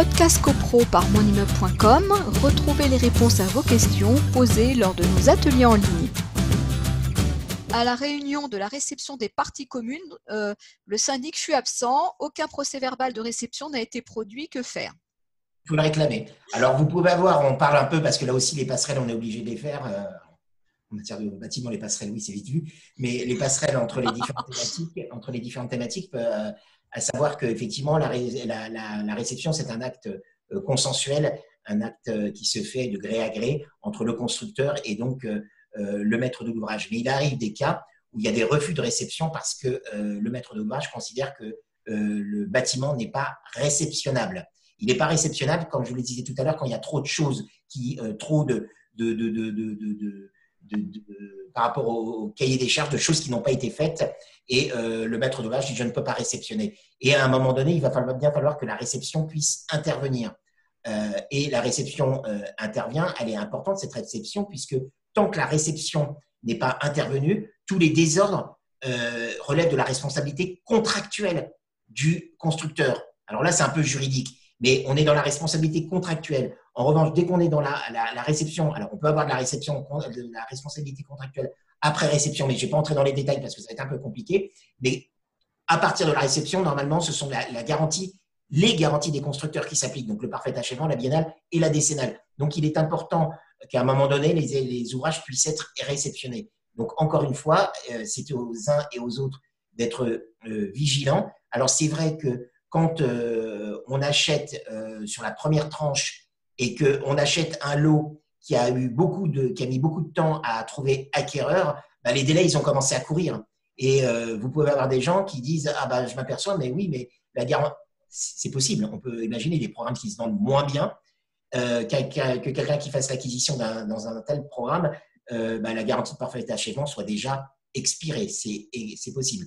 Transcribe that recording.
Podcast CoPro par monimmeuble.com, retrouvez les réponses à vos questions posées lors de nos ateliers en ligne. À la réunion de la réception des parties communes, euh, le syndic fut absent, aucun procès verbal de réception n'a été produit, que faire? Faut le réclamer. Alors vous pouvez avoir, on parle un peu parce que là aussi les passerelles, on est obligé de les faire. Euh, en matière de bâtiment, les passerelles, oui, c'est vite vu, mais les passerelles entre les différentes thématiques, entre les différentes thématiques euh, à savoir qu'effectivement, la, la, réception, c'est un acte euh, consensuel, un acte euh, qui se fait de gré à gré entre le constructeur et donc le maître de l'ouvrage. Mais il arrive des cas où il y a des refus de réception parce que le maître de l'ouvrage considère que le bâtiment n'est pas réceptionnable. Il n'est pas réceptionnable, comme je vous le disais tout à l'heure, quand il y a trop de choses, qui, trop de, de, de, de par rapport au, cahier des charges de choses qui n'ont pas été faites. Et euh, le maître d'ouvrage dit je ne peux pas réceptionner. Et à un moment donné, il va falloir, bien falloir que la réception puisse intervenir. Euh, et la réception euh, intervient, elle est importante cette réception puisque tant que la réception n'est pas intervenue, tous les désordres relèvent de la responsabilité contractuelle du constructeur. Alors là, c'est un peu juridique, mais on est dans la responsabilité contractuelle. En revanche, dès qu'on est dans la, réception, alors on peut avoir de la réception, de la responsabilité contractuelle après réception, mais je ne vais pas entrer dans les détails parce que ça va être un peu compliqué. Mais à partir de la réception, normalement, ce sont la, garantie, les garanties des constructeurs qui s'appliquent, donc le parfait achèvement, la biennale et la décennale. Donc, il est important qu'à un moment donné, les, ouvrages puissent être réceptionnés. Donc, encore une fois, euh, c'est aux uns et aux autres d'être euh, vigilants. Alors, c'est vrai que quand euh, on achète sur la première tranche et qu'on achète un lot qui a, eu beaucoup de, qui a mis beaucoup de temps à trouver acquéreur, bah, les délais, ils ont commencé à courir. Et euh, vous pouvez avoir des gens qui disent Ah, bah, je m'aperçois, mais oui, mais la garantie, c'est possible. On peut imaginer des programmes qui se vendent moins bien euh, que quelqu'un qui fasse l'acquisition dans un tel programme, euh, bah, la garantie de parfait achèvement soit déjà expirée. C'est possible.